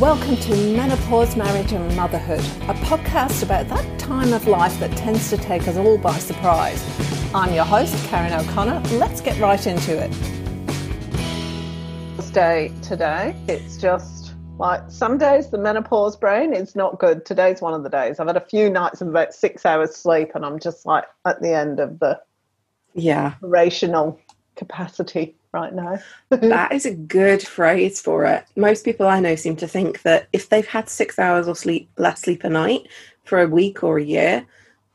Welcome to Menopause, Marriage and Motherhood, a podcast about that time of life that tends to take us all by surprise. I'm your host, Karen O'Connor. Let's get right into it. Day today. It's just like some days the menopause brain is not good. Today's one of the days. I've had a few nights of about six hours sleep, and I'm just like at the end of the yeah rational capacity right now. that is a good phrase for it. Most people I know seem to think that if they've had six hours or sleep less sleep a night for a week or a year,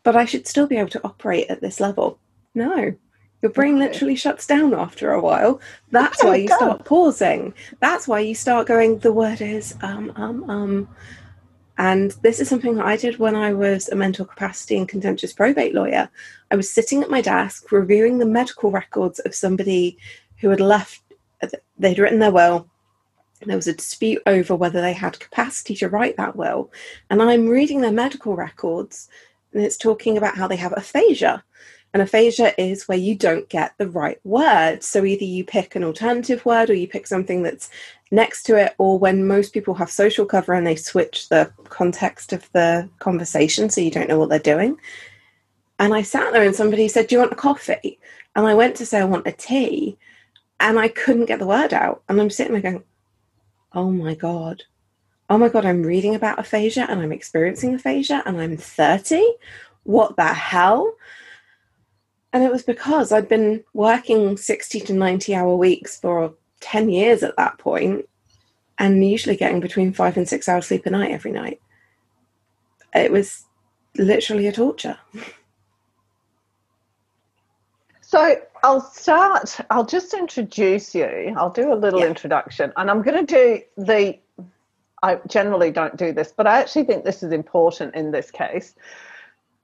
but I should still be able to operate at this level. No. Your brain literally shuts down after a while. That's why you start pausing. That's why you start going, the word is um, um, um. And this is something that I did when I was a mental capacity and contentious probate lawyer. I was sitting at my desk reviewing the medical records of somebody who had left, they'd written their will. There was a dispute over whether they had capacity to write that will. And I'm reading their medical records, and it's talking about how they have aphasia. And aphasia is where you don't get the right word. So either you pick an alternative word or you pick something that's next to it, or when most people have social cover and they switch the context of the conversation so you don't know what they're doing. And I sat there and somebody said, Do you want a coffee? And I went to say, I want a tea and I couldn't get the word out. And I'm sitting there going, oh my God. Oh my God, I'm reading about aphasia and I'm experiencing aphasia and I'm 30. What the hell? And it was because I'd been working 60 to 90 hour weeks for 10 years at that point and usually getting between five and six hours sleep a night every night. It was literally a torture. So I'll start, I'll just introduce you. I'll do a little yeah. introduction and I'm going to do the, I generally don't do this, but I actually think this is important in this case.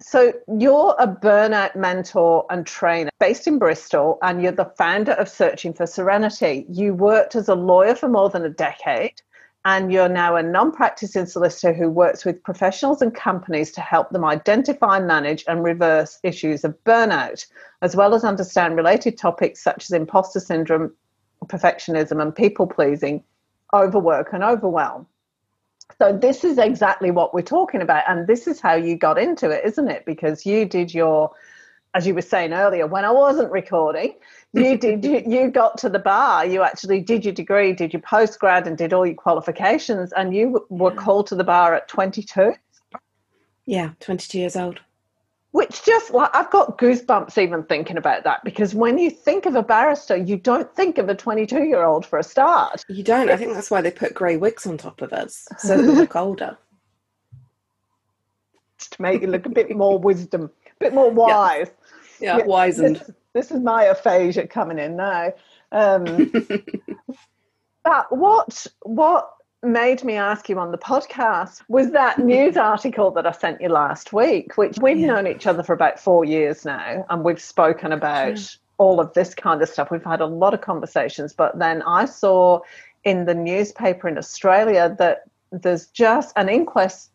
So you're a burnout mentor and trainer based in Bristol, and you're the founder of Searching for Serenity. You worked as a lawyer for more than a decade and you're now a non practicing solicitor who works with professionals and companies to help them identify, manage, and reverse issues of burnout, as well as understand related topics such as imposter syndrome, perfectionism, and people pleasing, overwork, and overwhelm. So, this is exactly what we're talking about. And this is how you got into it, isn't it? Because you did your as you were saying earlier, when I wasn't recording, you did you, you got to the bar. You actually did your degree, did your postgrad, and did all your qualifications, and you were called to the bar at twenty two. Yeah, twenty two years old. Which just like I've got goosebumps even thinking about that because when you think of a barrister, you don't think of a twenty two year old for a start. You don't. I think that's why they put grey wigs on top of us so that we look older. to make you look a bit more wisdom, a bit more wise yeah, yeah wizened. This, is my aphasia coming in now. Um, but what what made me ask you on the podcast was that news article that I sent you last week, which we've yeah. known each other for about four years now, and we've spoken about all of this kind of stuff. We've had a lot of conversations, but then I saw in the newspaper in Australia that there's just an inquest.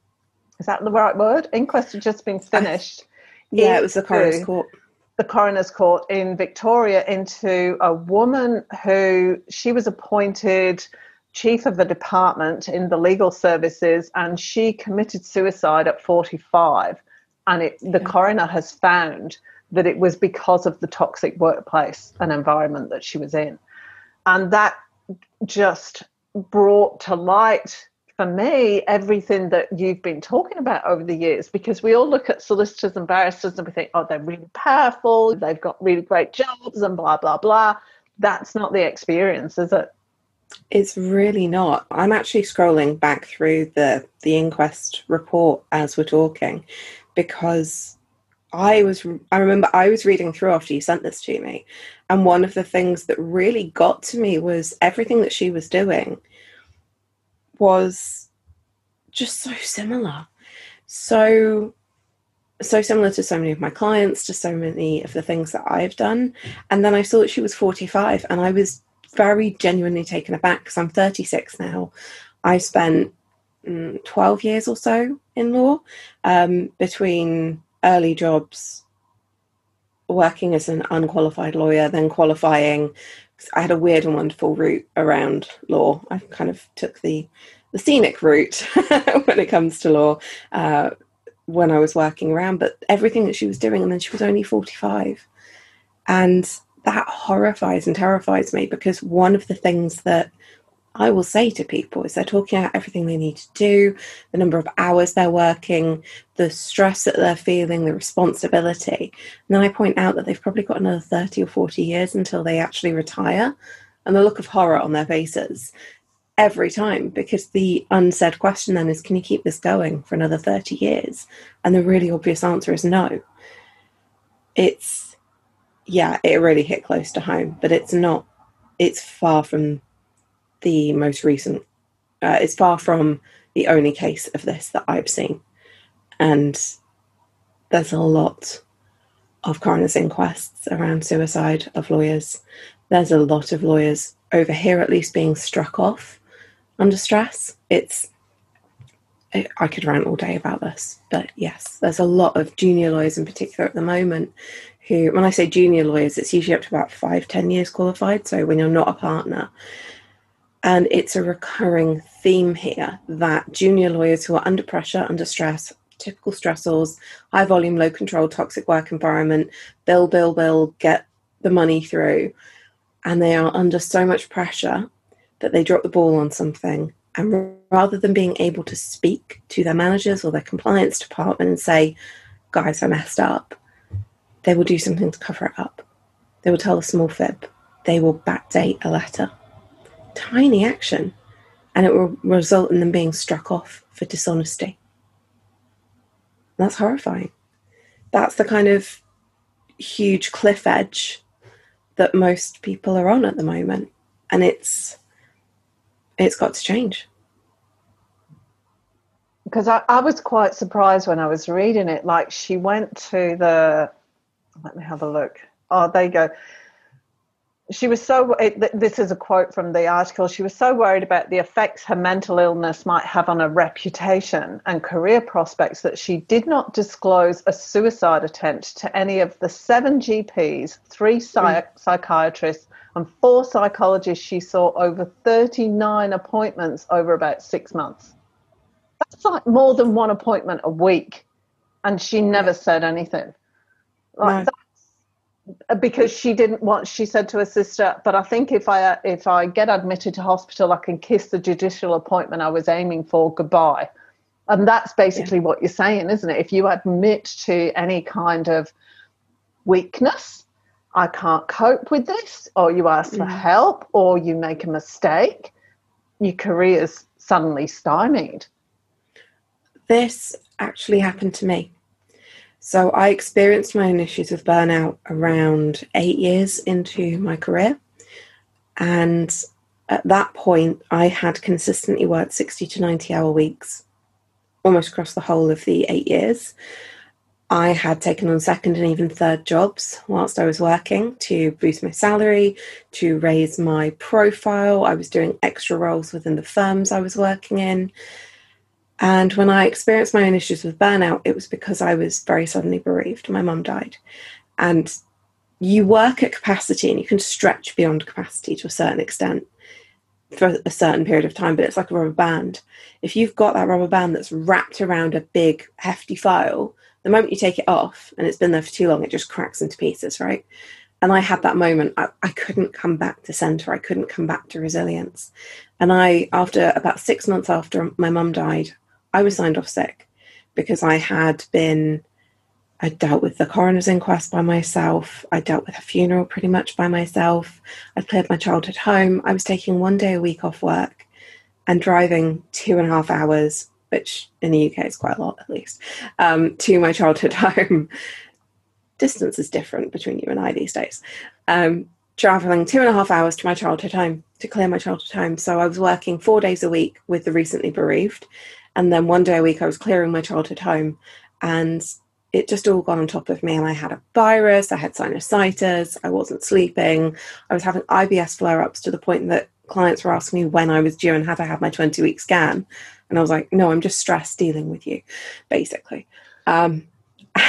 Is that the right word? Inquest had just been finished. yeah, it was the coroner's court the coroner's court in Victoria into a woman who she was appointed chief of the department in the legal services and she committed suicide at 45 and it, the coroner has found that it was because of the toxic workplace and environment that she was in. And that just brought to light for me everything that you've been talking about over the years because we all look at solicitors and barristers and we think oh they're really powerful they've got really great jobs and blah blah blah. That's not the experience is it? It's really not. I'm actually scrolling back through the the inquest report as we're talking because I was I remember I was reading through after you sent this to me and one of the things that really got to me was everything that she was doing was just so similar. So so similar to so many of my clients, to so many of the things that I've done. And then I saw that she was 45 and I was very genuinely taken aback because I'm 36 now. I spent mm, 12 years or so in law um, between early jobs, working as an unqualified lawyer, then qualifying, I had a weird and wonderful route around law. I kind of took the the scenic route when it comes to law uh, when I was working around, but everything that she was doing, and then she was only 45. And that horrifies and terrifies me because one of the things that I will say to people is they're talking about everything they need to do, the number of hours they're working, the stress that they're feeling, the responsibility. And then I point out that they've probably got another 30 or 40 years until they actually retire. And the look of horror on their faces every time because the unsaid question then is can you keep this going for another 30 years? And the really obvious answer is no. It's, yeah, it really hit close to home, but it's not, it's far from the most recent. Uh, it's far from the only case of this that I've seen, and there's a lot of coroner's inquests around suicide of lawyers. There's a lot of lawyers over here, at least, being struck off under stress. It's I could rant all day about this, but yes, there's a lot of junior lawyers in particular at the moment who, when I say junior lawyers, it's usually up to about five, ten years qualified. So when you're not a partner, and it's a recurring theme here that junior lawyers who are under pressure, under stress, typical stressors, high volume, low control, toxic work environment, bill, bill, bill, get the money through. And they are under so much pressure that they drop the ball on something. And rather than being able to speak to their managers or their compliance department and say, guys, I messed up, they will do something to cover it up. They will tell a small fib. They will backdate a letter tiny action and it will result in them being struck off for dishonesty. That's horrifying. That's the kind of huge cliff edge that most people are on at the moment. And it's it's got to change. Because I, I was quite surprised when I was reading it. Like she went to the let me have a look. Oh, there you go she was so this is a quote from the article. She was so worried about the effects her mental illness might have on her reputation and career prospects that she did not disclose a suicide attempt to any of the seven gps three psych- mm. psychiatrists and four psychologists she saw over 39 appointments over about six months. That's like more than one appointment a week and she never said anything. Like no because she didn't want she said to her sister but i think if i if i get admitted to hospital i can kiss the judicial appointment i was aiming for goodbye and that's basically yeah. what you're saying isn't it if you admit to any kind of weakness i can't cope with this or you ask for mm. help or you make a mistake your career's suddenly stymied this actually happened to me so I experienced my own issues with burnout around eight years into my career. And at that point, I had consistently worked 60 to 90 hour weeks almost across the whole of the eight years. I had taken on second and even third jobs whilst I was working to boost my salary, to raise my profile. I was doing extra roles within the firms I was working in. And when I experienced my own issues with burnout, it was because I was very suddenly bereaved. My mum died. And you work at capacity and you can stretch beyond capacity to a certain extent for a certain period of time, but it's like a rubber band. If you've got that rubber band that's wrapped around a big, hefty file, the moment you take it off and it's been there for too long, it just cracks into pieces, right? And I had that moment, I, I couldn't come back to center, I couldn't come back to resilience. And I, after about six months after my mum died, I was signed off sick because I had been, I dealt with the coroner's inquest by myself. I dealt with a funeral pretty much by myself. I cleared my childhood home. I was taking one day a week off work and driving two and a half hours, which in the UK is quite a lot at least, um, to my childhood home. Distance is different between you and I these days. Um, traveling two and a half hours to my childhood home to clear my childhood home. So I was working four days a week with the recently bereaved and then one day a week, I was clearing my childhood home and it just all got on top of me. And I had a virus, I had sinusitis, I wasn't sleeping, I was having IBS flare ups to the point that clients were asking me when I was due and had I had my 20 week scan. And I was like, no, I'm just stressed dealing with you, basically. Um,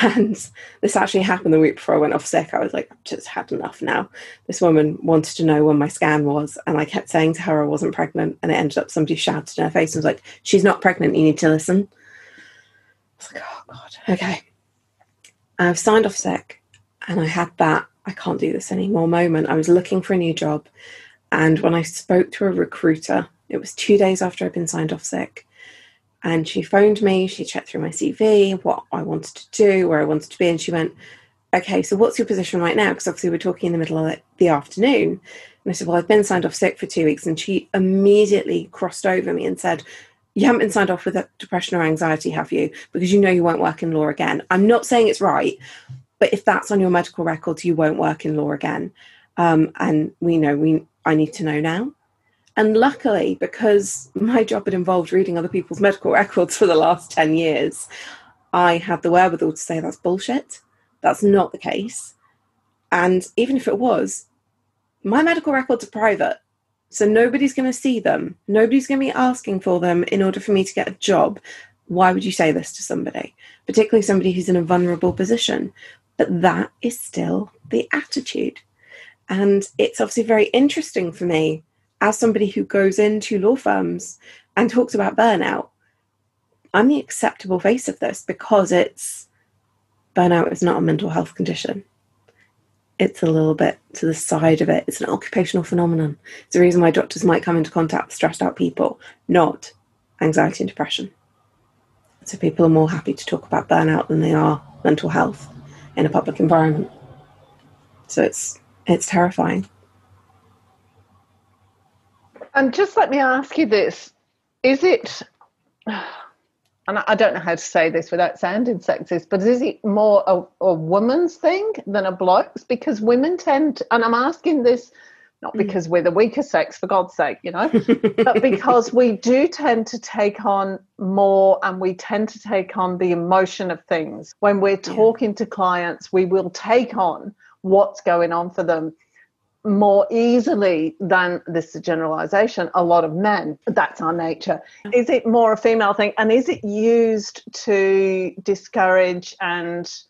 And this actually happened the week before I went off sick. I was like, I've just had enough now. This woman wanted to know when my scan was, and I kept saying to her I wasn't pregnant. And it ended up somebody shouted in her face and was like, She's not pregnant, you need to listen. I was like, Oh, God, okay. I've signed off sick, and I had that I can't do this anymore moment. I was looking for a new job, and when I spoke to a recruiter, it was two days after I'd been signed off sick. And she phoned me, she checked through my CV, what I wanted to do, where I wanted to be, and she went, Okay, so what's your position right now? Because obviously we're talking in the middle of the afternoon. And I said, Well, I've been signed off sick for two weeks. And she immediately crossed over me and said, You haven't been signed off with depression or anxiety, have you? Because you know you won't work in law again. I'm not saying it's right, but if that's on your medical records, you won't work in law again. Um, and we know we I need to know now. And luckily, because my job had involved reading other people's medical records for the last 10 years, I had the wherewithal to say that's bullshit. That's not the case. And even if it was, my medical records are private. So nobody's going to see them. Nobody's going to be asking for them in order for me to get a job. Why would you say this to somebody, particularly somebody who's in a vulnerable position? But that is still the attitude. And it's obviously very interesting for me as somebody who goes into law firms and talks about burnout. I'm the acceptable face of this because it's burnout is not a mental health condition. It's a little bit to the side of it. It's an occupational phenomenon. It's the reason why doctors might come into contact with stressed out people, not anxiety and depression. So people are more happy to talk about burnout than they are mental health in a public environment. So it's it's terrifying. And just let me ask you this: Is it? And I don't know how to say this without sounding sexist, but is it more a, a woman's thing than a bloke's? Because women tend, to, and I'm asking this not mm. because we're the weaker sex, for God's sake, you know, but because we do tend to take on more and we tend to take on the emotion of things. When we're talking yeah. to clients, we will take on what's going on for them more easily than this is generalization a lot of men that's our nature is it more a female thing and is it used to discourage and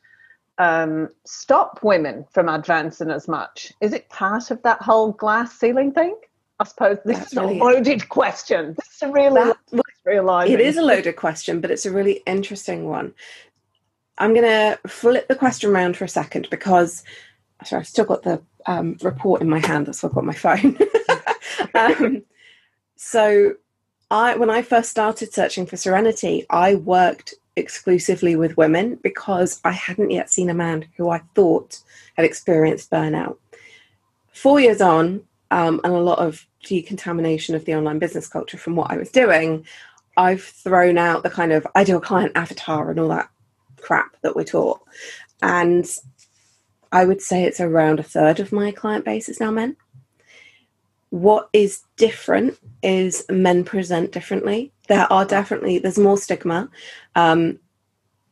um, stop women from advancing as much? Is it part of that whole glass ceiling thing? I suppose this That's is really a loaded it. question. This is a really realizing. It is a loaded question, but it's a really interesting one. I'm going to flip the question around for a second because sorry, I've still got the um, report in my hand. That's why I've got my phone. um, so, I when I first started searching for Serenity, I worked exclusively with women because I hadn't yet seen a man who I thought had experienced burnout. Four years on, um, and a lot of decontamination of the online business culture from what I was doing, I've thrown out the kind of ideal client avatar and all that crap that we're taught. And I would say it's around a third of my client base is now men. What is different is men present differently. There are definitely there's more stigma. Um,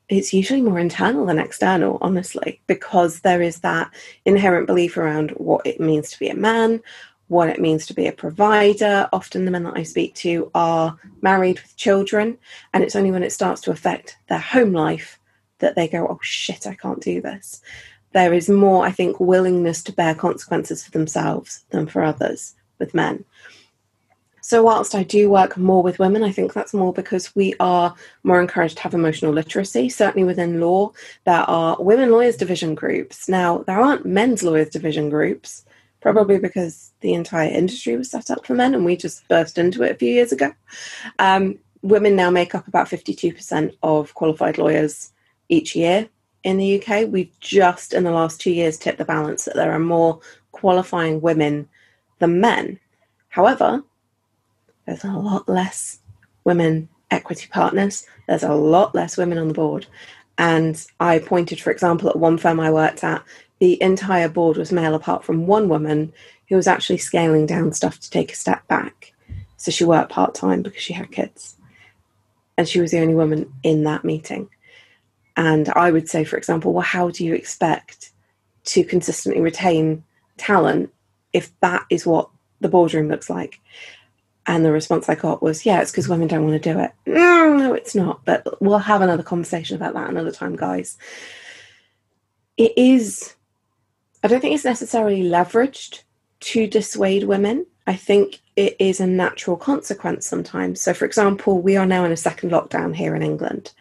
it's usually more internal than external honestly because there is that inherent belief around what it means to be a man what it means to be a provider. Often the men that i speak to are married with children and it's only when it starts to affect their home life that they go oh shit i can't do this there is more i think willingness to bear consequences for themselves than for others with men so, whilst I do work more with women, I think that's more because we are more encouraged to have emotional literacy. Certainly within law, there are women lawyers division groups. Now, there aren't men's lawyers division groups, probably because the entire industry was set up for men and we just burst into it a few years ago. Um, women now make up about 52% of qualified lawyers each year in the UK. We've just in the last two years tipped the balance that there are more qualifying women than men. However, there's a lot less women equity partners. There's a lot less women on the board. And I pointed, for example, at one firm I worked at, the entire board was male apart from one woman who was actually scaling down stuff to take a step back. So she worked part time because she had kids. And she was the only woman in that meeting. And I would say, for example, well, how do you expect to consistently retain talent if that is what the boardroom looks like? And the response I got was, yeah, it's because women don't want to do it. Mm, no, it's not. But we'll have another conversation about that another time, guys. It is, I don't think it's necessarily leveraged to dissuade women. I think it is a natural consequence sometimes. So, for example, we are now in a second lockdown here in England.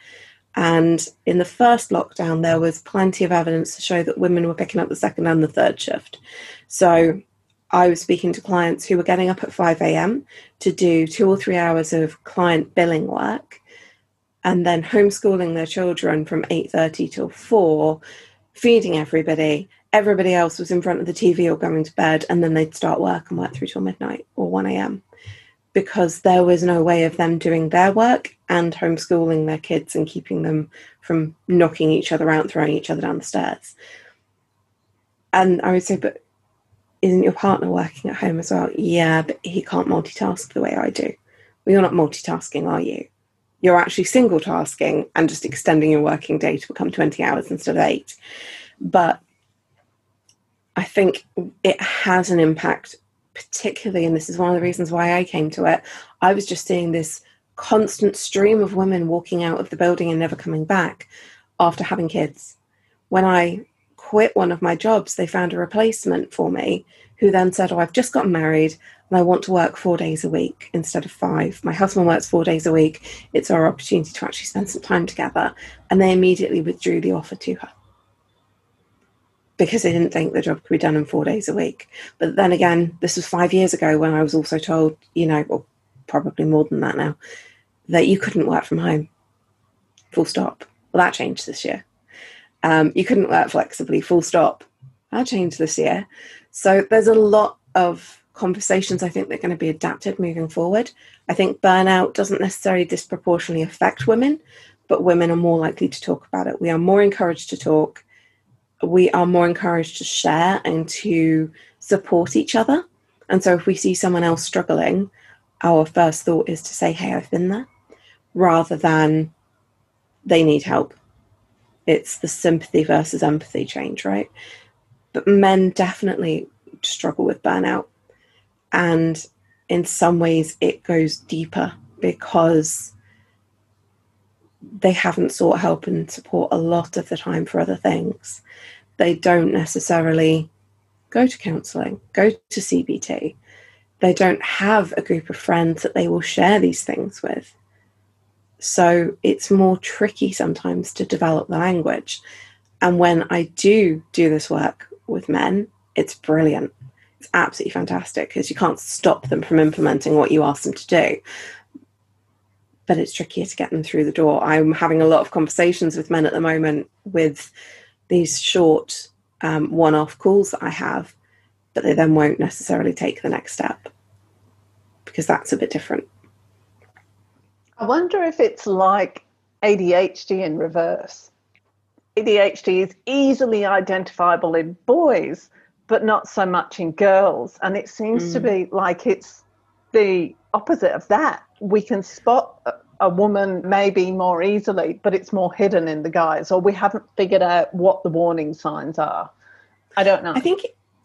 And in the first lockdown, there was plenty of evidence to show that women were picking up the second and the third shift. So I was speaking to clients who were getting up at 5 a.m. to do two or three hours of client billing work and then homeschooling their children from 8.30 till 4 feeding everybody everybody else was in front of the tv or going to bed and then they'd start work and work through till midnight or 1 a.m because there was no way of them doing their work and homeschooling their kids and keeping them from knocking each other out, throwing each other down the stairs. And I would say, but isn't your partner working at home as well? Yeah, but he can't multitask the way I do. Well, you're not multitasking, are you? You're actually single tasking and just extending your working day to become 20 hours instead of eight. But I think it has an impact particularly, and this is one of the reasons why I came to it, I was just seeing this constant stream of women walking out of the building and never coming back after having kids. When I quit one of my jobs, they found a replacement for me who then said, Oh, I've just gotten married and I want to work four days a week instead of five. My husband works four days a week. It's our opportunity to actually spend some time together. And they immediately withdrew the offer to her because they didn't think the job could be done in four days a week. But then again, this was five years ago when I was also told, you know, or probably more than that now, that you couldn't work from home. Full stop. Well, that changed this year. Um, you couldn't work flexibly, full stop. That changed this year. So there's a lot of conversations I think that are going to be adapted moving forward. I think burnout doesn't necessarily disproportionately affect women, but women are more likely to talk about it. We are more encouraged to talk we are more encouraged to share and to support each other. And so if we see someone else struggling, our first thought is to say, Hey, I've been there, rather than they need help. It's the sympathy versus empathy change, right? But men definitely struggle with burnout. And in some ways, it goes deeper because they haven't sought help and support a lot of the time for other things. They don't necessarily go to counselling, go to CBT. They don't have a group of friends that they will share these things with. So it's more tricky sometimes to develop the language. And when I do do this work with men, it's brilliant. It's absolutely fantastic because you can't stop them from implementing what you ask them to do but it's trickier to get them through the door. I'm having a lot of conversations with men at the moment with these short um, one off calls that I have, but they then won't necessarily take the next step because that's a bit different. I wonder if it's like ADHD in reverse. ADHD is easily identifiable in boys, but not so much in girls. And it seems mm. to be like it's the opposite of that. We can spot a woman maybe more easily, but it's more hidden in the guys, or we haven't figured out what the warning signs are. I don't know. I think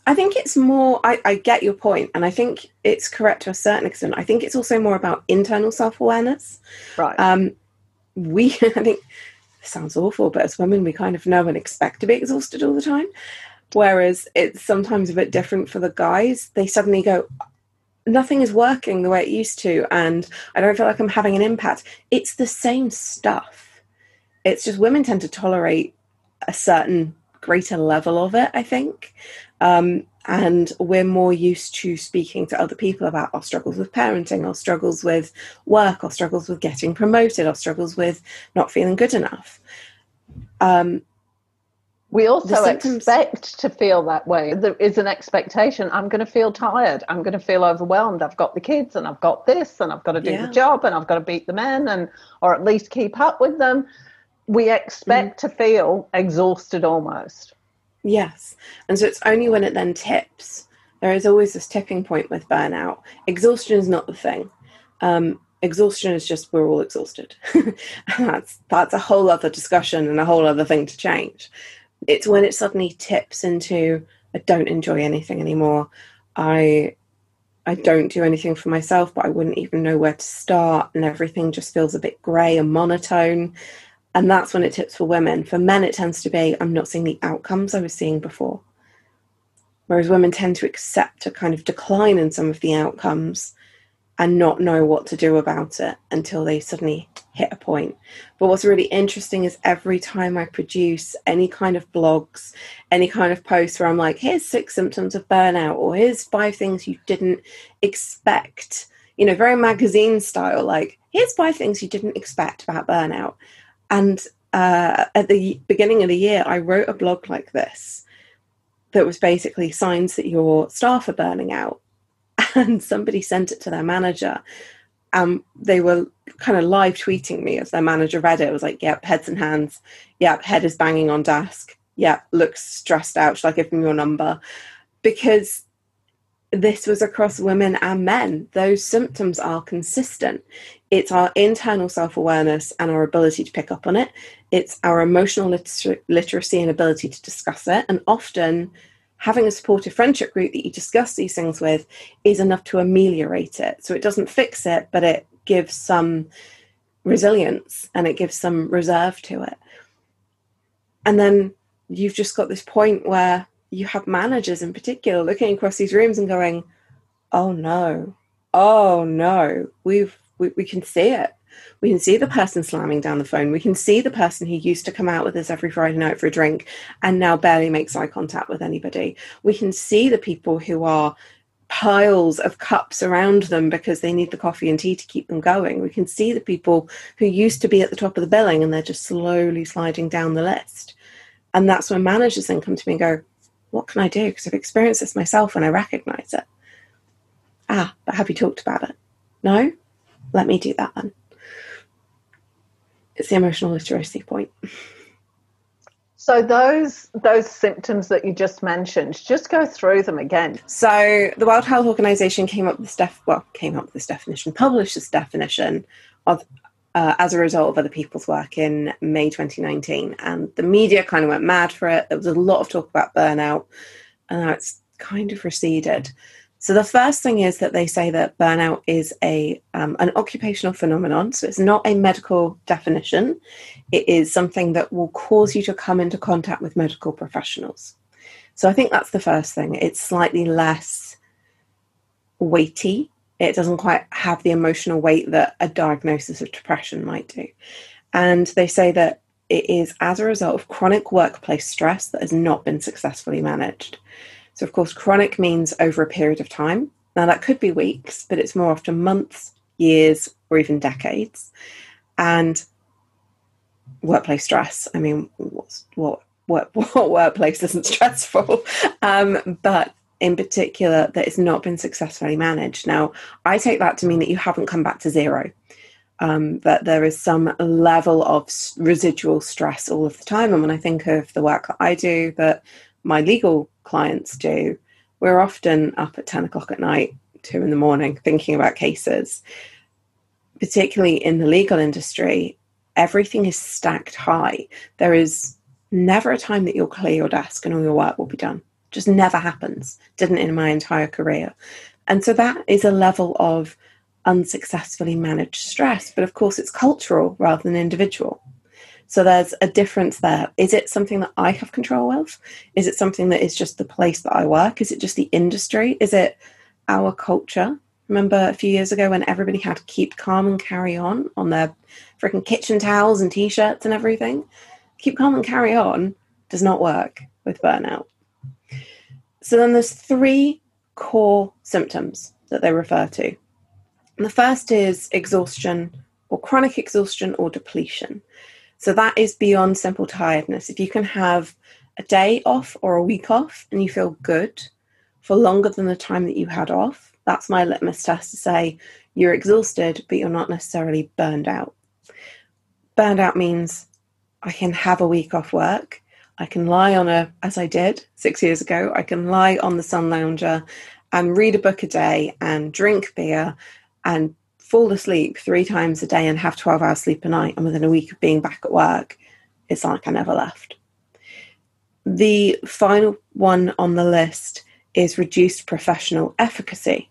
I think it's more. I, I get your point, and I think it's correct to a certain extent. I think it's also more about internal self awareness. Right. Um, we, I think, sounds awful, but as women, we kind of know and expect to be exhausted all the time. Whereas it's sometimes a bit different for the guys. They suddenly go, nothing is working the way it used to and i don't feel like i'm having an impact it's the same stuff it's just women tend to tolerate a certain greater level of it i think um, and we're more used to speaking to other people about our struggles with parenting our struggles with work our struggles with getting promoted our struggles with not feeling good enough um, we also expect to feel that way. There is an expectation. I'm going to feel tired. I'm going to feel overwhelmed. I've got the kids and I've got this and I've got to do yeah. the job and I've got to beat the men and or at least keep up with them. We expect mm. to feel exhausted almost. Yes. And so it's only when it then tips. There is always this tipping point with burnout. Exhaustion is not the thing. Um, exhaustion is just we're all exhausted. that's that's a whole other discussion and a whole other thing to change it's when it suddenly tips into I don't enjoy anything anymore. I I don't do anything for myself, but I wouldn't even know where to start, and everything just feels a bit grey and monotone. And that's when it tips for women. For men, it tends to be I'm not seeing the outcomes I was seeing before. Whereas women tend to accept a kind of decline in some of the outcomes and not know what to do about it until they suddenly hit a point. But what's really interesting is every time I produce any kind of blogs, any kind of posts where I'm like, here's six symptoms of burnout, or here's five things you didn't expect, you know, very magazine style, like, here's five things you didn't expect about burnout. And uh, at the beginning of the year, I wrote a blog like this that was basically signs that your staff are burning out and somebody sent it to their manager and they were kind of live tweeting me as their manager read it. It was like, yep, heads and hands. Yep, head is banging on desk. Yep, looks stressed out. Should I give them your number? Because this was across women and men. Those symptoms are consistent. It's our internal self awareness and our ability to pick up on it. It's our emotional liter- literacy and ability to discuss it. And often, having a supportive friendship group that you discuss these things with is enough to ameliorate it. So it doesn't fix it, but it gives some resilience and it gives some reserve to it. And then you've just got this point where you have managers in particular looking across these rooms and going, oh no, oh no, we've we, we can see it. We can see the person slamming down the phone. We can see the person who used to come out with us every Friday night for a drink and now barely makes eye contact with anybody. We can see the people who are piles of cups around them because they need the coffee and tea to keep them going. We can see the people who used to be at the top of the billing and they're just slowly sliding down the list. And that's when managers then come to me and go, What can I do? Because I've experienced this myself and I recognize it. Ah, but have you talked about it? No? Let me do that then. It's the emotional literacy point. So those those symptoms that you just mentioned, just go through them again. So the World Health Organization came up with this def- well came up with this definition, published this definition of uh, as a result of other people's work in May 2019, and the media kind of went mad for it. There was a lot of talk about burnout, and now it's kind of receded. So the first thing is that they say that burnout is a um, an occupational phenomenon. So it's not a medical definition. It is something that will cause you to come into contact with medical professionals. So I think that's the first thing. It's slightly less weighty. It doesn't quite have the emotional weight that a diagnosis of depression might do. And they say that it is as a result of chronic workplace stress that has not been successfully managed. So, of course, chronic means over a period of time. Now, that could be weeks, but it's more often months, years, or even decades. And workplace stress. I mean, what's, what, what, what workplace isn't stressful? Um, but in particular, that it's not been successfully managed. Now, I take that to mean that you haven't come back to zero. Um, that there is some level of residual stress all of the time. And when I think of the work that I do, that my legal clients do, we're often up at 10 o'clock at night, two in the morning, thinking about cases. Particularly in the legal industry, everything is stacked high. There is never a time that you'll clear your desk and all your work will be done. Just never happens. Didn't in my entire career. And so that is a level of unsuccessfully managed stress. But of course, it's cultural rather than individual. So there's a difference there. Is it something that I have control of? Is it something that is just the place that I work? Is it just the industry? Is it our culture? Remember a few years ago when everybody had to keep calm and carry on on their freaking kitchen towels and t shirts and everything? Keep calm and carry on does not work with burnout. So then there's three core symptoms that they refer to. And the first is exhaustion or chronic exhaustion or depletion. So that is beyond simple tiredness. If you can have a day off or a week off and you feel good for longer than the time that you had off, that's my litmus test to say you're exhausted, but you're not necessarily burned out. Burned out means I can have a week off work. I can lie on a, as I did six years ago, I can lie on the sun lounger and read a book a day and drink beer and fall asleep three times a day and have 12 hours sleep a night, and within a week of being back at work, it's like I never left. The final one on the list is reduced professional efficacy.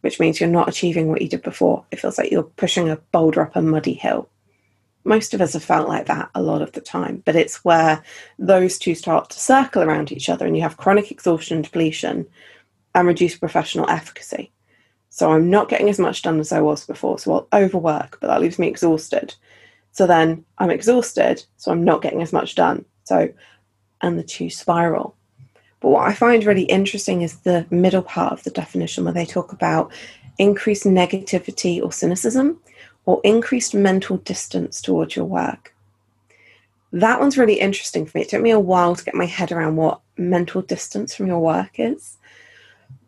which means you're not achieving what you did before. It feels like you're pushing a boulder up a muddy hill. Most of us have felt like that a lot of the time, but it's where those two start to circle around each other and you have chronic exhaustion and depletion and reduced professional efficacy. So I'm not getting as much done as I was before, so I'll overwork, but that leaves me exhausted. So then I'm exhausted, so I'm not getting as much done. So, and the two spiral. But what I find really interesting is the middle part of the definition where they talk about increased negativity or cynicism or increased mental distance towards your work. That one's really interesting for me. It took me a while to get my head around what mental distance from your work is.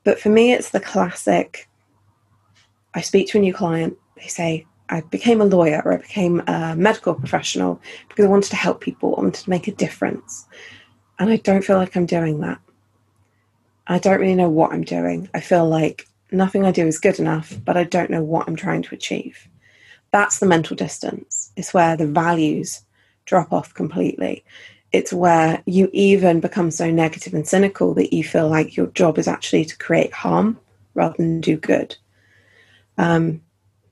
But for me, it's the classic I speak to a new client, they say, I became a lawyer or I became a medical professional because I wanted to help people, I wanted to make a difference. And I don't feel like I'm doing that. I don't really know what I'm doing. I feel like nothing I do is good enough, but I don't know what I'm trying to achieve. That's the mental distance. It's where the values drop off completely. It's where you even become so negative and cynical that you feel like your job is actually to create harm rather than do good. Um,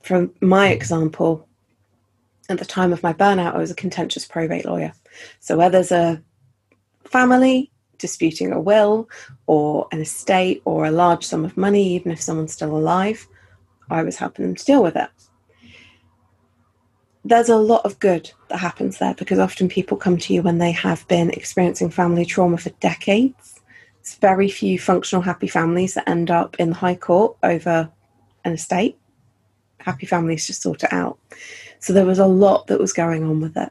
from my example, at the time of my burnout, I was a contentious probate lawyer. So where there's a family disputing a will or an estate or a large sum of money, even if someone's still alive, I was helping them to deal with it. There's a lot of good that happens there because often people come to you when they have been experiencing family trauma for decades. It's very few functional, happy families that end up in the High Court over an estate. Happy families just sort it out. So there was a lot that was going on with it.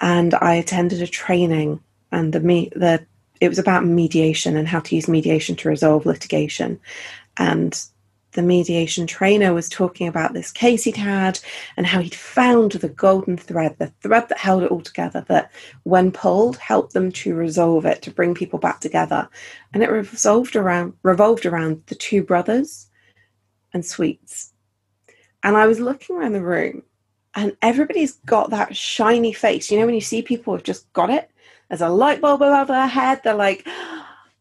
And I attended a training and the me the it was about mediation and how to use mediation to resolve litigation. And the mediation trainer was talking about this case he'd had and how he'd found the golden thread, the thread that held it all together, that when pulled helped them to resolve it, to bring people back together. And it revolved around revolved around the two brothers and sweets. And I was looking around the room and everybody's got that shiny face. You know, when you see people who've just got it, there's a light bulb above their head. They're like,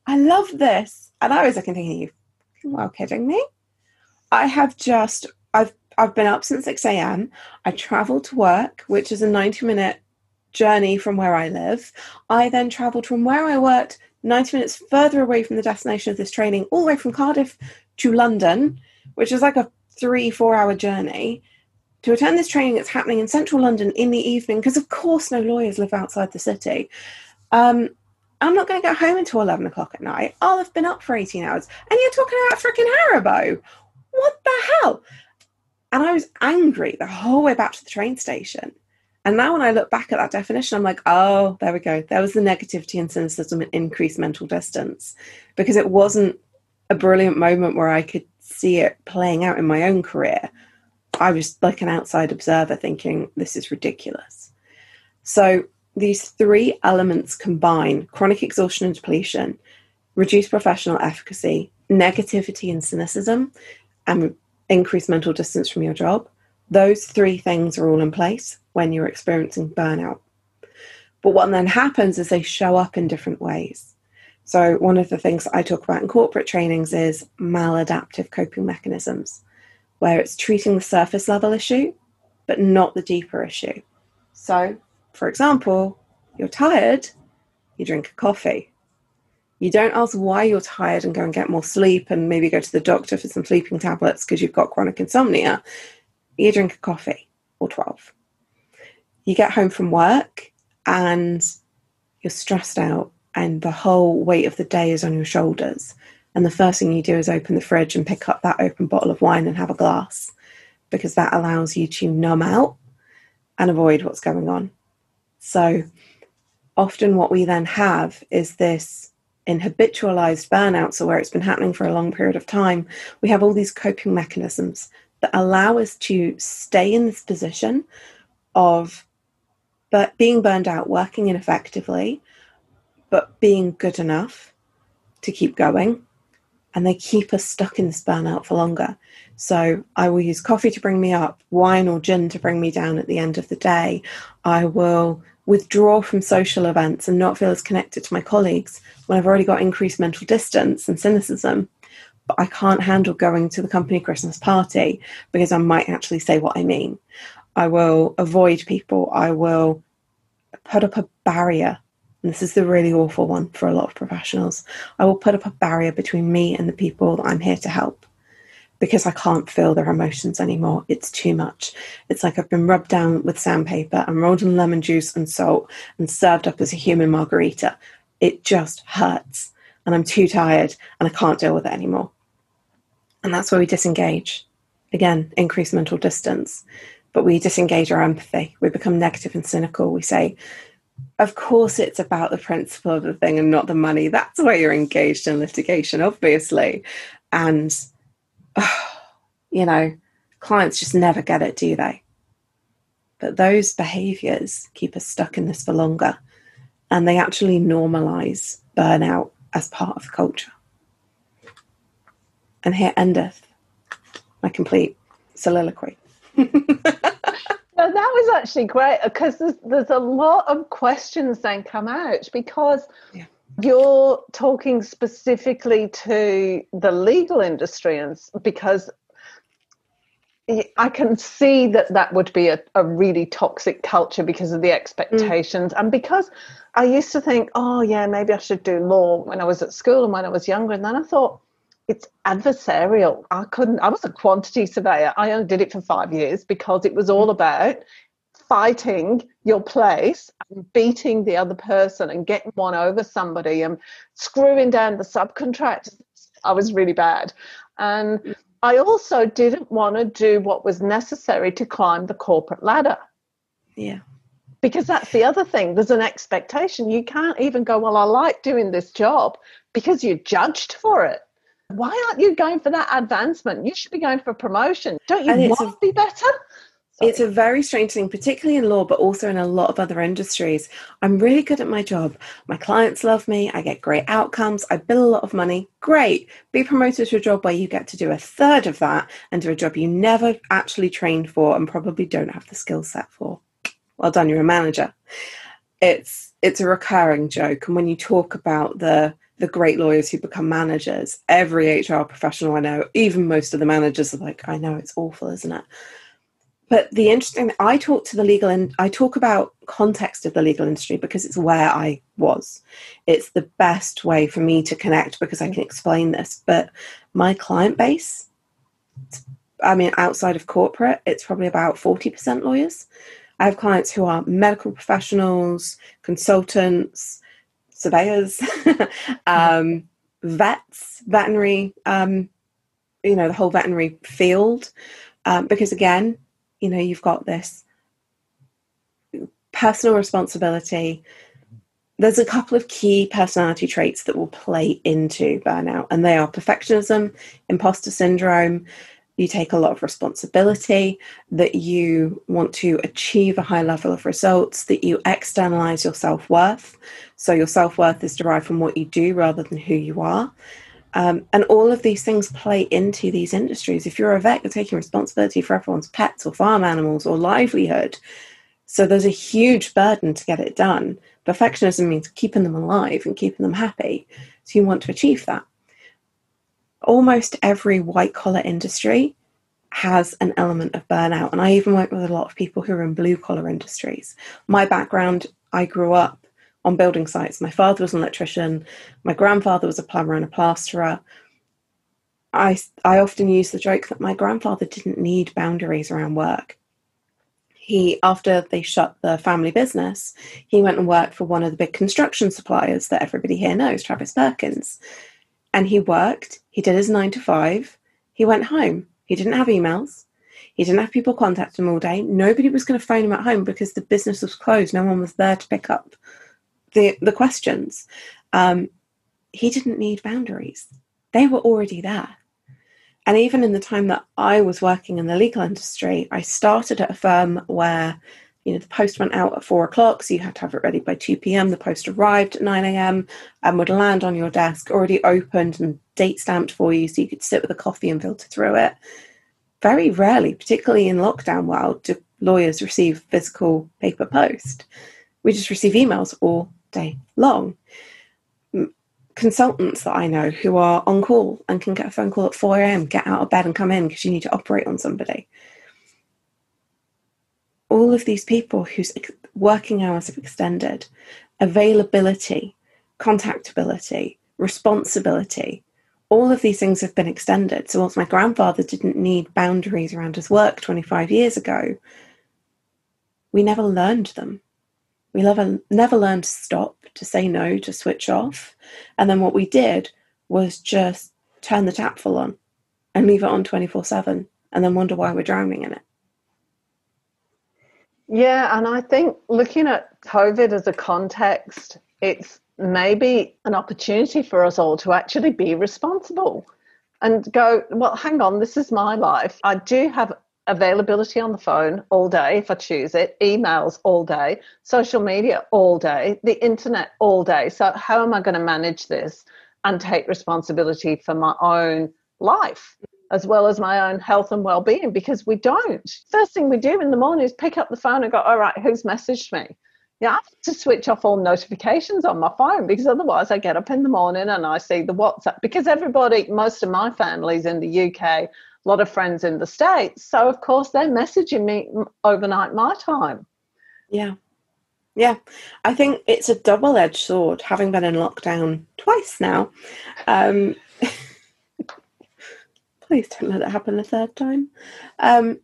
I love this. And I was looking thinking, you well kidding me? I have just I've I've been up since 6 a.m. I travel to work, which is a 90 minute journey from where I live. I then traveled from where I worked 90 minutes further away from the destination of this training, all the way from Cardiff to London, which is like a three, four hour journey to attend this training that's happening in central London in the evening, because of course no lawyers live outside the city. Um, I'm not going to get home until 11 o'clock at night. I'll have been up for 18 hours. And you're talking about freaking Haribo. What the hell? And I was angry the whole way back to the train station. And now when I look back at that definition, I'm like, oh, there we go. There was the negativity and cynicism and increased mental distance because it wasn't a brilliant moment where I could see it playing out in my own career. I was like an outside observer thinking, this is ridiculous. So these three elements combine chronic exhaustion and depletion, reduced professional efficacy, negativity and cynicism, and increase mental distance from your job. Those three things are all in place when you're experiencing burnout. But what then happens is they show up in different ways. So, one of the things I talk about in corporate trainings is maladaptive coping mechanisms, where it's treating the surface level issue, but not the deeper issue. So, for example, you're tired, you drink a coffee. You don't ask why you're tired and go and get more sleep and maybe go to the doctor for some sleeping tablets because you've got chronic insomnia. You drink a coffee or 12. You get home from work and you're stressed out and the whole weight of the day is on your shoulders. And the first thing you do is open the fridge and pick up that open bottle of wine and have a glass because that allows you to numb out and avoid what's going on. So often what we then have is this in habitualized burnout, so where it's been happening for a long period of time, we have all these coping mechanisms that allow us to stay in this position of but being burned out, working ineffectively, but being good enough to keep going. And they keep us stuck in this burnout for longer. So I will use coffee to bring me up, wine or gin to bring me down at the end of the day. I will withdraw from social events and not feel as connected to my colleagues when I've already got increased mental distance and cynicism. but I can't handle going to the company Christmas party because I might actually say what I mean. I will avoid people. I will put up a barrier. And this is the really awful one for a lot of professionals. I will put up a barrier between me and the people that I'm here to help because I can't feel their emotions anymore. It's too much. It's like I've been rubbed down with sandpaper and rolled in lemon juice and salt and served up as a human margarita. It just hurts. And I'm too tired and I can't deal with it anymore. And that's where we disengage. Again, increase mental distance. But we disengage our empathy. We become negative and cynical. We say, of course, it's about the principle of the thing and not the money. That's why you're engaged in litigation, obviously. And, you know, clients just never get it, do they? But those behaviors keep us stuck in this for longer and they actually normalize burnout as part of the culture. And here endeth my complete soliloquy. no, that was actually great because there's, there's a lot of questions then come out because yeah. You're talking specifically to the legal industry and because I can see that that would be a, a really toxic culture because of the expectations mm. and because I used to think, oh yeah, maybe I should do law when I was at school and when I was younger, and then I thought it's adversarial. I couldn't. I was a quantity surveyor. I only did it for five years because it was all about fighting your place and beating the other person and getting one over somebody and screwing down the subcontractors. I was really bad, and. I also didn't want to do what was necessary to climb the corporate ladder. Yeah. Because that's the other thing there's an expectation. You can't even go well i like doing this job because you're judged for it. Why aren't you going for that advancement? You should be going for promotion. Don't you want to be better Sorry. It's a very strange thing, particularly in law, but also in a lot of other industries. I'm really good at my job. My clients love me. I get great outcomes. I bill a lot of money. Great. Be promoted to a job where you get to do a third of that and do a job you never actually trained for and probably don't have the skill set for well done, you're a manager. It's it's a recurring joke, and when you talk about the the great lawyers who become managers, every HR professional I know, even most of the managers are like, I know it's awful, isn't it? But the interesting, I talk to the legal, and I talk about context of the legal industry because it's where I was. It's the best way for me to connect because I can explain this. But my client base, I mean, outside of corporate, it's probably about forty percent lawyers. I have clients who are medical professionals, consultants, surveyors, um, vets, veterinary, um, you know, the whole veterinary field. Um, because again, you know, you've got this personal responsibility. There's a couple of key personality traits that will play into burnout, and they are perfectionism, imposter syndrome, you take a lot of responsibility, that you want to achieve a high level of results, that you externalize your self worth. So your self worth is derived from what you do rather than who you are. Um, and all of these things play into these industries. If you're a vet, you're taking responsibility for everyone's pets or farm animals or livelihood. So there's a huge burden to get it done. Perfectionism means keeping them alive and keeping them happy. So you want to achieve that almost every white collar industry has an element of burnout. And I even work with a lot of people who are in blue collar industries. My background, I grew up on building sites. My father was an electrician, my grandfather was a plumber and a plasterer. I, I often use the joke that my grandfather didn't need boundaries around work. He, after they shut the family business, he went and worked for one of the big construction suppliers that everybody here knows, Travis Perkins and he worked. He did his nine to five. He went home. He didn't have emails. He didn't have people contact him all day. Nobody was going to phone him at home because the business was closed. No one was there to pick up the the questions. Um, he didn't need boundaries. They were already there. And even in the time that I was working in the legal industry, I started at a firm where you know, the post went out at four o'clock, so you had to have it ready by 2 p.m. The post arrived at 9 a.m. and would land on your desk already opened and date stamped for you so you could sit with a coffee and filter through it. Very rarely, particularly in lockdown world, do lawyers receive physical paper post. We just receive emails all day long. consultants that I know who are on call and can get a phone call at 4 a.m., get out of bed and come in because you need to operate on somebody. All of these people whose working hours have extended, availability, contactability, responsibility, all of these things have been extended. So, whilst my grandfather didn't need boundaries around his work 25 years ago, we never learned them. We never, never learned to stop, to say no, to switch off. And then what we did was just turn the tap full on and leave it on 24 7 and then wonder why we're drowning in it. Yeah, and I think looking at COVID as a context, it's maybe an opportunity for us all to actually be responsible and go, well, hang on, this is my life. I do have availability on the phone all day if I choose it, emails all day, social media all day, the internet all day. So, how am I going to manage this and take responsibility for my own life? As well as my own health and well being, because we don't. First thing we do in the morning is pick up the phone and go, All right, who's messaged me? Yeah, I have to switch off all notifications on my phone because otherwise I get up in the morning and I see the WhatsApp. Because everybody, most of my family's in the UK, a lot of friends in the States. So, of course, they're messaging me overnight my time. Yeah. Yeah. I think it's a double edged sword, having been in lockdown twice now. Um, please don't let it happen a third time. Um,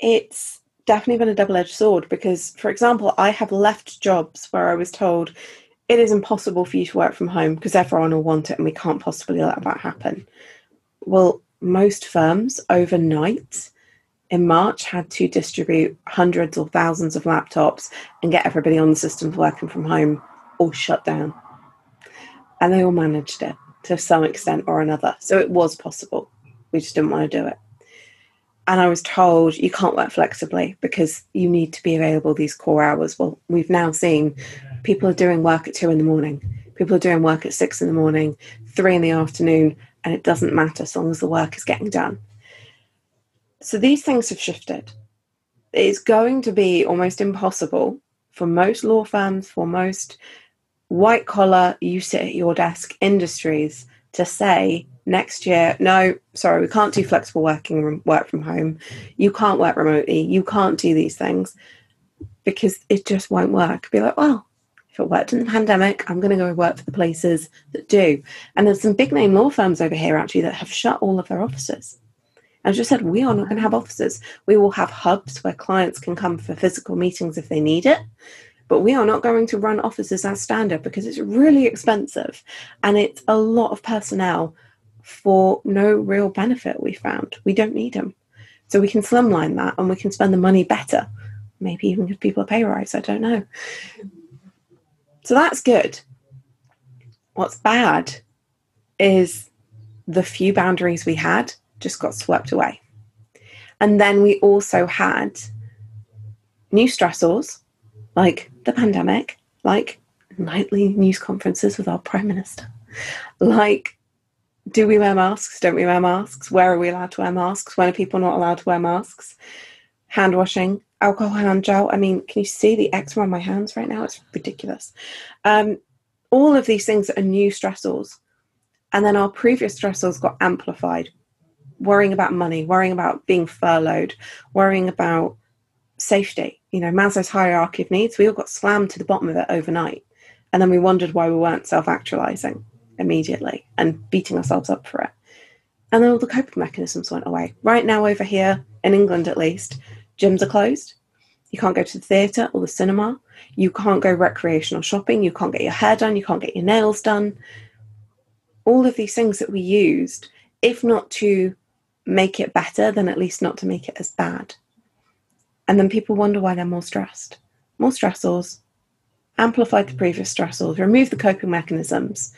it's definitely been a double edged sword because, for example, I have left jobs where I was told it is impossible for you to work from home because everyone will want it and we can't possibly let that happen. Well, most firms overnight in March had to distribute hundreds or thousands of laptops and get everybody on the systems working from home or shut down. And they all managed it to some extent or another. So it was possible. We just didn't want to do it. And I was told you can't work flexibly because you need to be available these core hours. Well, we've now seen people are doing work at two in the morning, people are doing work at six in the morning, three in the afternoon, and it doesn't matter as long as the work is getting done. So these things have shifted. It's going to be almost impossible for most law firms, for most white collar, you sit at your desk industries to say next year, no, sorry, we can't do flexible working, work from home. You can't work remotely. You can't do these things because it just won't work. Be like, well, if it worked in the pandemic, I'm going to go work for the places that do. And there's some big name law firms over here actually that have shut all of their offices. As I said, we are not going to have offices. We will have hubs where clients can come for physical meetings if they need it. But we are not going to run offices as standard because it's really expensive and it's a lot of personnel for no real benefit, we found. We don't need them. So we can slimline that and we can spend the money better. Maybe even give people a pay rise, I don't know. So that's good. What's bad is the few boundaries we had just got swept away. And then we also had new stressors like the pandemic, like nightly news conferences with our Prime Minister, like do we wear masks? Don't we wear masks? Where are we allowed to wear masks? When are people not allowed to wear masks? Hand washing, alcohol hand gel. I mean, can you see the eczema on my hands right now? It's ridiculous. Um, all of these things are new stressors. And then our previous stressors got amplified. Worrying about money, worrying about being furloughed, worrying about safety. You know, Maslow's hierarchy of needs, we all got slammed to the bottom of it overnight. And then we wondered why we weren't self actualizing immediately and beating ourselves up for it. And then all the coping mechanisms went away. Right now, over here, in England at least, gyms are closed. You can't go to the theatre or the cinema. You can't go recreational shopping. You can't get your hair done. You can't get your nails done. All of these things that we used, if not to make it better, then at least not to make it as bad. And then people wonder why they're more stressed. More stressors, amplified the previous stressors, remove the coping mechanisms.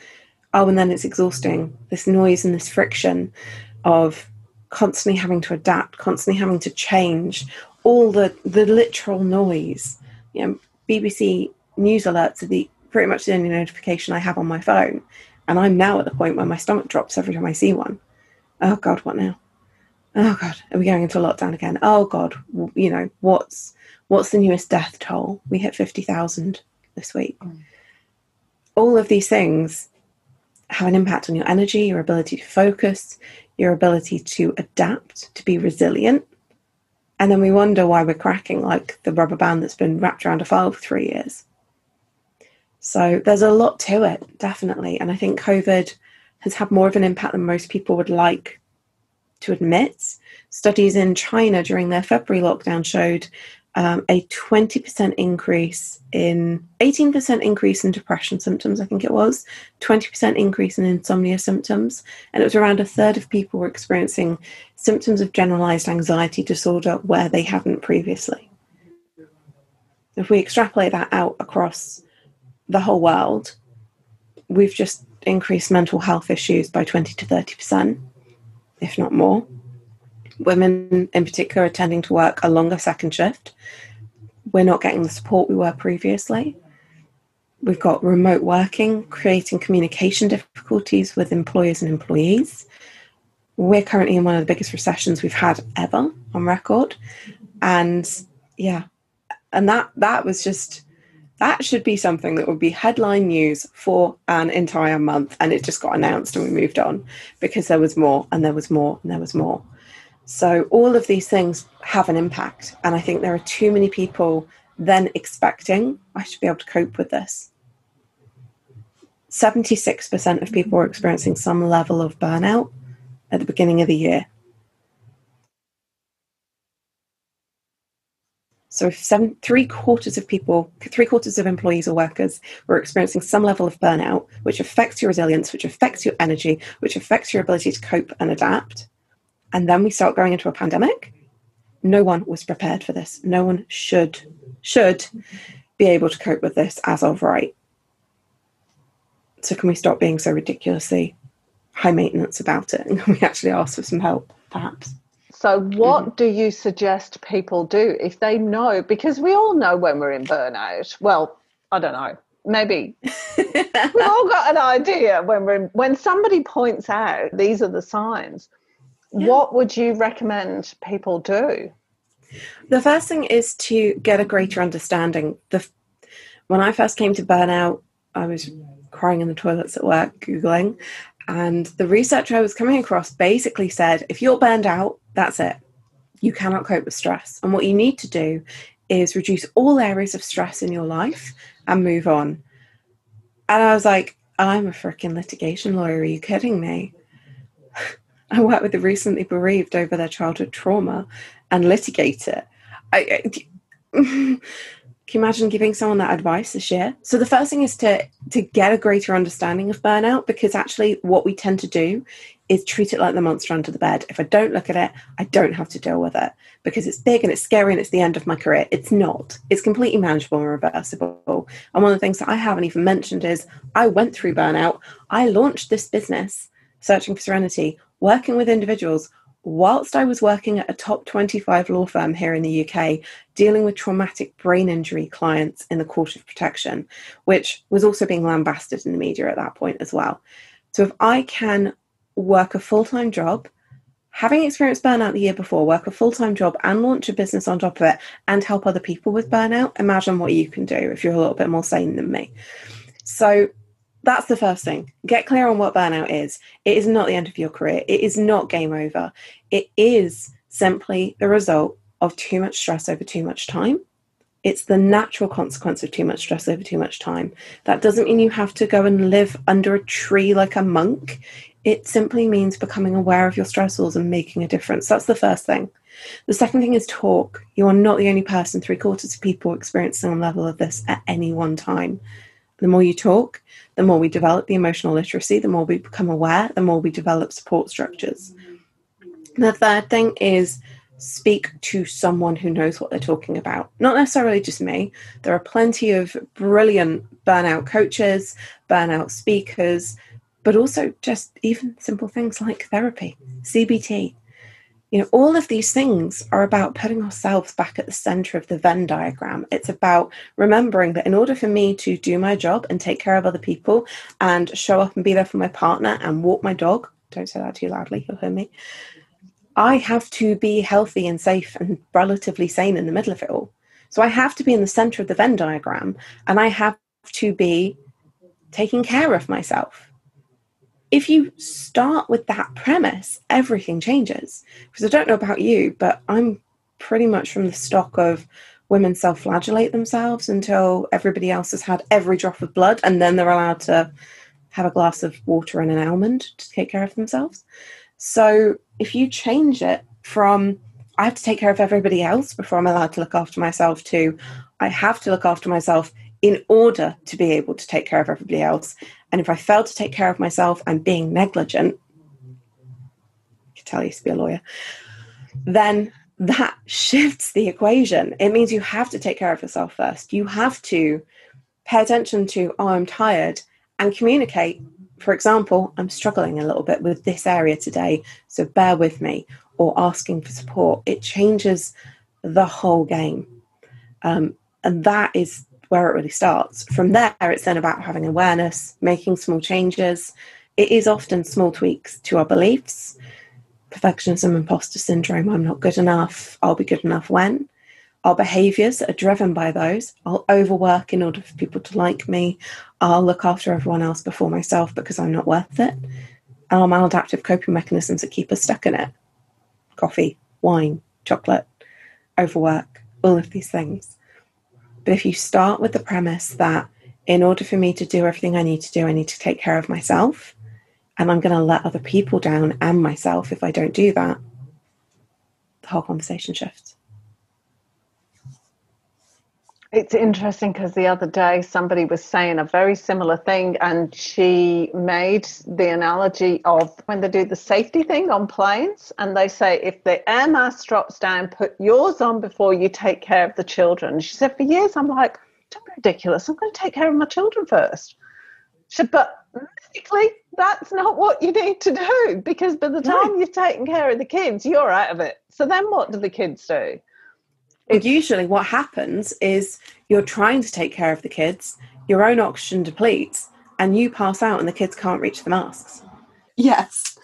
Oh, and then it's exhausting. This noise and this friction of constantly having to adapt, constantly having to change, all the the literal noise. You know, BBC news alerts are the pretty much the only notification I have on my phone, and I'm now at the point where my stomach drops every time I see one. Oh God, what now? Oh God, are we going into lockdown again? Oh God, you know what's what's the newest death toll? We hit fifty thousand this week. Mm. All of these things have an impact on your energy, your ability to focus, your ability to adapt, to be resilient. And then we wonder why we're cracking like the rubber band that's been wrapped around a file for three years. So there's a lot to it, definitely. And I think COVID has had more of an impact than most people would like to admit. Studies in China during their February lockdown showed um, a 20% increase in 18% increase in depression symptoms, I think it was, 20% increase in insomnia symptoms, and it was around a third of people were experiencing symptoms of generalized anxiety disorder where they hadn't previously. If we extrapolate that out across the whole world, we've just increased mental health issues by 20 to 30%, if not more women in particular are tending to work a longer second shift. We're not getting the support we were previously. We've got remote working, creating communication difficulties with employers and employees. We're currently in one of the biggest recessions we've had ever on record. And yeah, and that that was just that should be something that would be headline news for an entire month and it just got announced and we moved on because there was more and there was more and there was more so all of these things have an impact. And I think there are too many people then expecting, I should be able to cope with this. 76% of people are experiencing some level of burnout at the beginning of the year. So if seven, three quarters of people, three quarters of employees or workers were experiencing some level of burnout, which affects your resilience, which affects your energy, which affects your ability to cope and adapt, and then we start going into a pandemic, no one was prepared for this. No one should should be able to cope with this as of right. So can we stop being so ridiculously high maintenance about it and can we actually ask for some help, perhaps? So, what mm-hmm. do you suggest people do if they know? Because we all know when we're in burnout. Well, I don't know. Maybe we've all got an idea when we're in, when somebody points out these are the signs yeah. what would you recommend people do? The first thing is to get a greater understanding. The when I first came to burnout, I was crying in the toilets at work, googling, and the research I was coming across basically said if you're burned out, that's it. You cannot cope with stress, and what you need to do is reduce all areas of stress in your life and move on. And I was like, I'm a freaking litigation lawyer. Are you kidding me? I work with the recently bereaved over their childhood trauma and litigate it. I, I, can you imagine giving someone that advice this year? So the first thing is to to get a greater understanding of burnout because actually what we tend to do is treat it like the monster under the bed. If I don't look at it, I don't have to deal with it because it's big and it's scary and it's the end of my career. It's not. It's completely manageable and reversible. And one of the things that I haven't even mentioned is I went through burnout. I launched this business, Searching for Serenity, working with individuals whilst I was working at a top 25 law firm here in the UK, dealing with traumatic brain injury clients in the Court of Protection, which was also being lambasted in the media at that point as well. So if I can work a full time job, having experienced burnout the year before, work a full time job and launch a business on top of it and help other people with burnout, imagine what you can do if you're a little bit more sane than me. So that's the first thing. Get clear on what burnout is. It is not the end of your career. It is not game over. It is simply the result of too much stress over too much time. It's the natural consequence of too much stress over too much time. That doesn't mean you have to go and live under a tree like a monk. It simply means becoming aware of your stressors and making a difference. That's the first thing. The second thing is talk. You are not the only person, three quarters of people experience some level of this at any one time. The more you talk, the more we develop the emotional literacy, the more we become aware, the more we develop support structures. The third thing is speak to someone who knows what they're talking about. Not necessarily just me. There are plenty of brilliant burnout coaches, burnout speakers, but also just even simple things like therapy, CBT, you know all of these things are about putting ourselves back at the center of the venn diagram. It's about remembering that in order for me to do my job and take care of other people and show up and be there for my partner and walk my dog don't say that too loudly you'll hear me i have to be healthy and safe and relatively sane in the middle of it all. So i have to be in the center of the venn diagram and i have to be taking care of myself if you start with that premise, everything changes. Because I don't know about you, but I'm pretty much from the stock of women self flagellate themselves until everybody else has had every drop of blood and then they're allowed to have a glass of water and an almond to take care of themselves. So if you change it from I have to take care of everybody else before I'm allowed to look after myself to I have to look after myself in order to be able to take care of everybody else. And if I fail to take care of myself, I'm being negligent. I can tell you to be a lawyer. Then that shifts the equation. It means you have to take care of yourself first. You have to pay attention to, oh, I'm tired, and communicate. For example, I'm struggling a little bit with this area today, so bear with me, or asking for support. It changes the whole game. Um, and that is where it really starts. From there, it's then about having awareness, making small changes. It is often small tweaks to our beliefs perfectionism, imposter syndrome, I'm not good enough, I'll be good enough when. Our behaviors are driven by those. I'll overwork in order for people to like me. I'll look after everyone else before myself because I'm not worth it. Our maladaptive coping mechanisms that keep us stuck in it coffee, wine, chocolate, overwork, all of these things. But if you start with the premise that in order for me to do everything I need to do, I need to take care of myself, and I'm going to let other people down and myself if I don't do that, the whole conversation shifts. It's interesting because the other day somebody was saying a very similar thing, and she made the analogy of when they do the safety thing on planes, and they say if the air mask drops down, put yours on before you take care of the children. She said, For years, I'm like, don't be ridiculous. I'm going to take care of my children first. She said, But basically, that's not what you need to do because by the time no. you've taken care of the kids, you're out of it. So then what do the kids do? It's, Usually, what happens is you're trying to take care of the kids, your own oxygen depletes, and you pass out, and the kids can't reach the masks. Yes,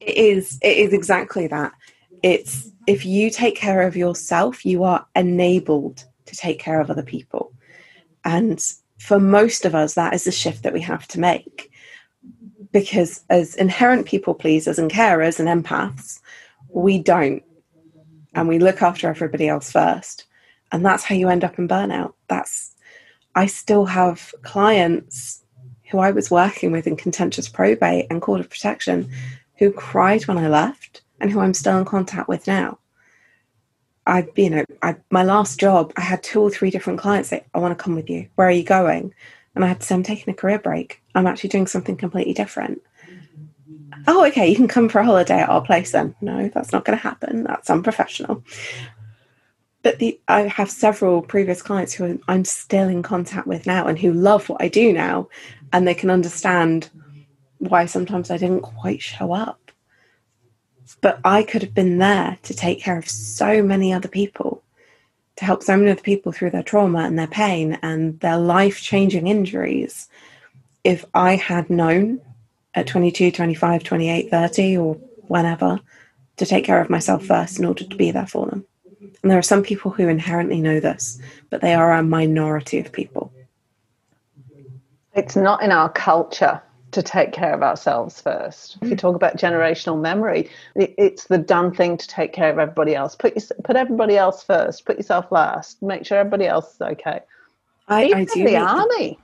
it is. It is exactly that. It's if you take care of yourself, you are enabled to take care of other people, and for most of us, that is the shift that we have to make because as inherent people pleasers and carers and empaths, we don't. And we look after everybody else first. And that's how you end up in burnout. That's I still have clients who I was working with in contentious probate and court of protection who cried when I left and who I'm still in contact with now. I, you know, I, my last job, I had two or three different clients say, I want to come with you. Where are you going? And I had to say, I'm taking a career break. I'm actually doing something completely different. Oh, okay, you can come for a holiday at our place then. No, that's not going to happen. That's unprofessional. But the, I have several previous clients who I'm still in contact with now and who love what I do now, and they can understand why sometimes I didn't quite show up. But I could have been there to take care of so many other people to help so many other people through their trauma and their pain and their life changing injuries if I had known at 22, 25, 28, 30, or whenever to take care of myself first in order to be there for them. And there are some people who inherently know this, but they are a minority of people. It's not in our culture to take care of ourselves first. If you talk about generational memory, it's the done thing to take care of everybody else. Put your, put everybody else first. Put yourself last. Make sure everybody else is okay. I, Even I do the army.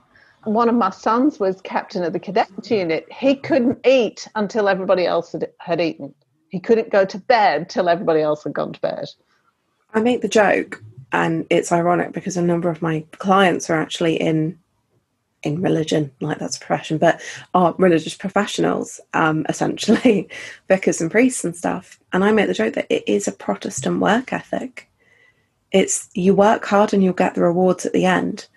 One of my sons was captain of the cadets unit. He couldn't eat until everybody else had, had eaten. He couldn't go to bed till everybody else had gone to bed. I make the joke, and it's ironic because a number of my clients are actually in in religion, like that's a profession, but are religious professionals, um, essentially, vicars and priests and stuff. And I make the joke that it is a Protestant work ethic. It's you work hard and you'll get the rewards at the end.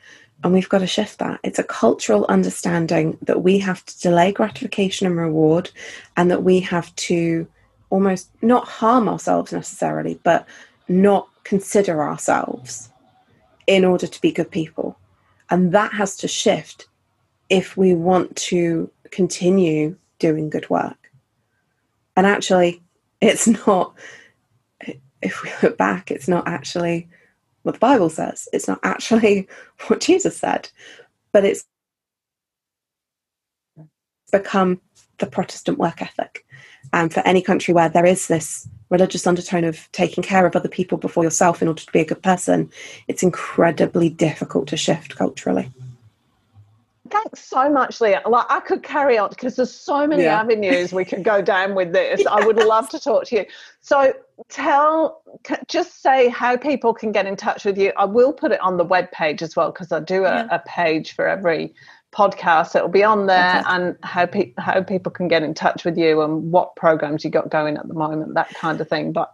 And we've got to shift that. It's a cultural understanding that we have to delay gratification and reward, and that we have to almost not harm ourselves necessarily, but not consider ourselves in order to be good people and that has to shift if we want to continue doing good work. And actually, it's not, if we look back, it's not actually what the Bible says. It's not actually what Jesus said, but it's become the Protestant work ethic. And for any country where there is this religious undertone of taking care of other people before yourself in order to be a good person, it's incredibly difficult to shift culturally. Thanks so much, Leah. Like I could carry on because there's so many yeah. avenues we could go down with this. yes. I would love to talk to you. So tell, just say how people can get in touch with you. I will put it on the web page as well because I do a, yeah. a, page for every podcast. It'll be on there and how pe- how people can get in touch with you and what programs you got going at the moment, that kind of thing. But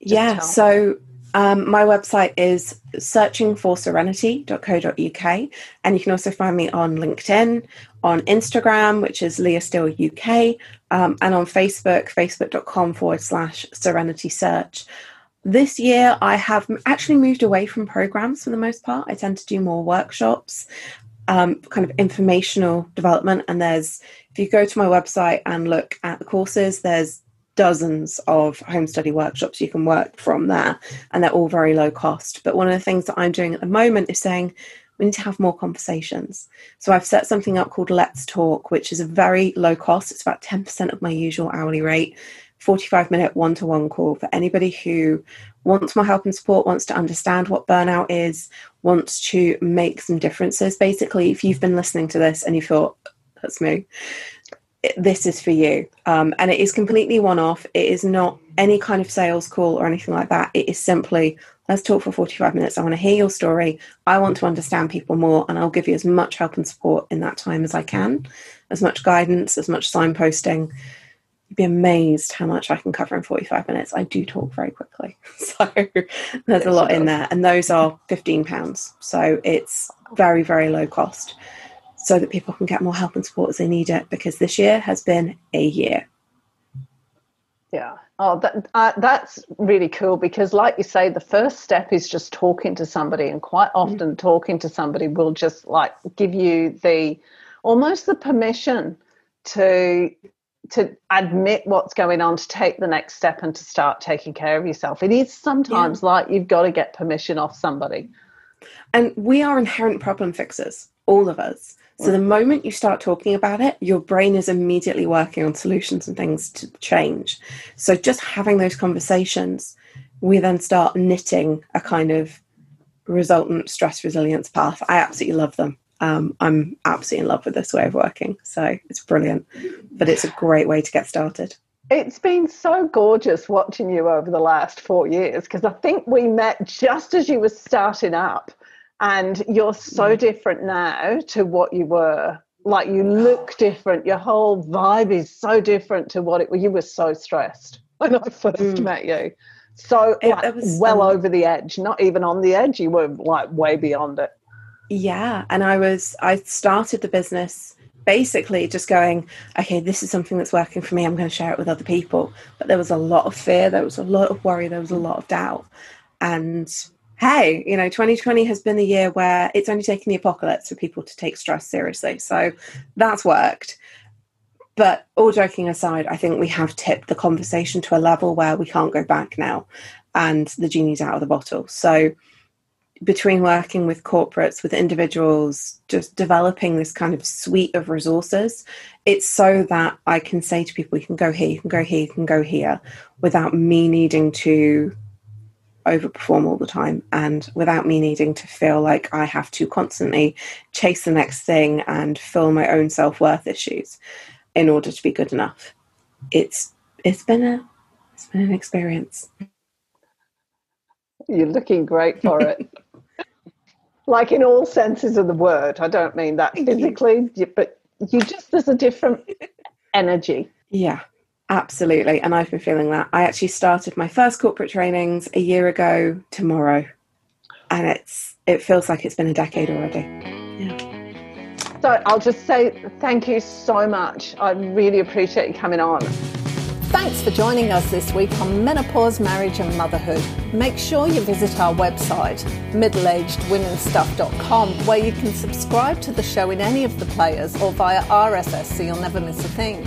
yeah, so um, my website is searchingforserenity.co.uk, and you can also find me on LinkedIn, on Instagram, which is Leah Steele UK, um, and on Facebook, facebook.com forward slash serenity search. This year, I have actually moved away from programs for the most part. I tend to do more workshops, um, kind of informational development. And there's, if you go to my website and look at the courses, there's dozens of home study workshops you can work from there, and they're all very low cost. But one of the things that I'm doing at the moment is saying we need to have more conversations. So I've set something up called Let's Talk, which is a very low cost. It's about 10% of my usual hourly rate, 45 minute one to one call for anybody who wants more help and support, wants to understand what burnout is, wants to make some differences. Basically, if you've been listening to this and you thought, that's me, this is for you. Um, and it is completely one off. It is not any kind of sales call or anything like that. It is simply, let's talk for 45 minutes. I want to hear your story. I want to understand people more, and I'll give you as much help and support in that time as I can, as much guidance, as much signposting. You'd be amazed how much I can cover in 45 minutes. I do talk very quickly. So there's a lot in there. And those are £15. So it's very, very low cost so that people can get more help and support as they need it because this year has been a year. Yeah. Oh, that, uh, that's really cool because, like you say, the first step is just talking to somebody, and quite mm. often, mm-hmm. talking to somebody will just like give you the almost the permission to to admit what's going on, to take the next step, and to start taking care of yourself. It is sometimes yeah. like you've got to get permission off somebody. And we are inherent problem fixers, all of us. So the moment you start talking about it, your brain is immediately working on solutions and things to change. So just having those conversations, we then start knitting a kind of resultant stress resilience path. I absolutely love them. Um, I'm absolutely in love with this way of working. So it's brilliant, but it's a great way to get started. It's been so gorgeous watching you over the last four years because I think we met just as you were starting up and you're so different now to what you were. Like you look different. Your whole vibe is so different to what it was you were so stressed when i first mm. met you. So it, like, it was, well um, over the edge. Not even on the edge. You were like way beyond it. Yeah. And i was i started the business basically just going okay this is something that's working for me. I'm going to share it with other people. But there was a lot of fear. There was a lot of worry. There was a lot of doubt. And hey, you know, 2020 has been the year where it's only taken the apocalypse for people to take stress seriously. So that's worked. But all joking aside, I think we have tipped the conversation to a level where we can't go back now and the genie's out of the bottle. So between working with corporates, with individuals, just developing this kind of suite of resources, it's so that I can say to people, you can go here, you can go here, you can go here, without me needing to overperform all the time and without me needing to feel like I have to constantly chase the next thing and fill my own self-worth issues in order to be good enough. It's it's been a it's been an experience. You're looking great for it. like in all senses of the word. I don't mean that physically, but you just there's a different energy. Yeah. Absolutely. And I've been feeling that. I actually started my first corporate trainings a year ago tomorrow. And it's it feels like it's been a decade already. Yeah. So I'll just say thank you so much. I really appreciate you coming on. Thanks for joining us this week on Menopause, Marriage and Motherhood. Make sure you visit our website, middleagedwomenstuff.com, where you can subscribe to the show in any of the players or via RSS so you'll never miss a thing.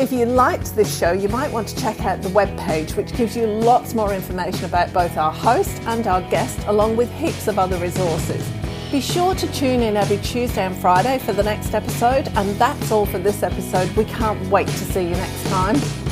If you liked this show, you might want to check out the webpage, which gives you lots more information about both our host and our guest, along with heaps of other resources. Be sure to tune in every Tuesday and Friday for the next episode. And that's all for this episode. We can't wait to see you next time.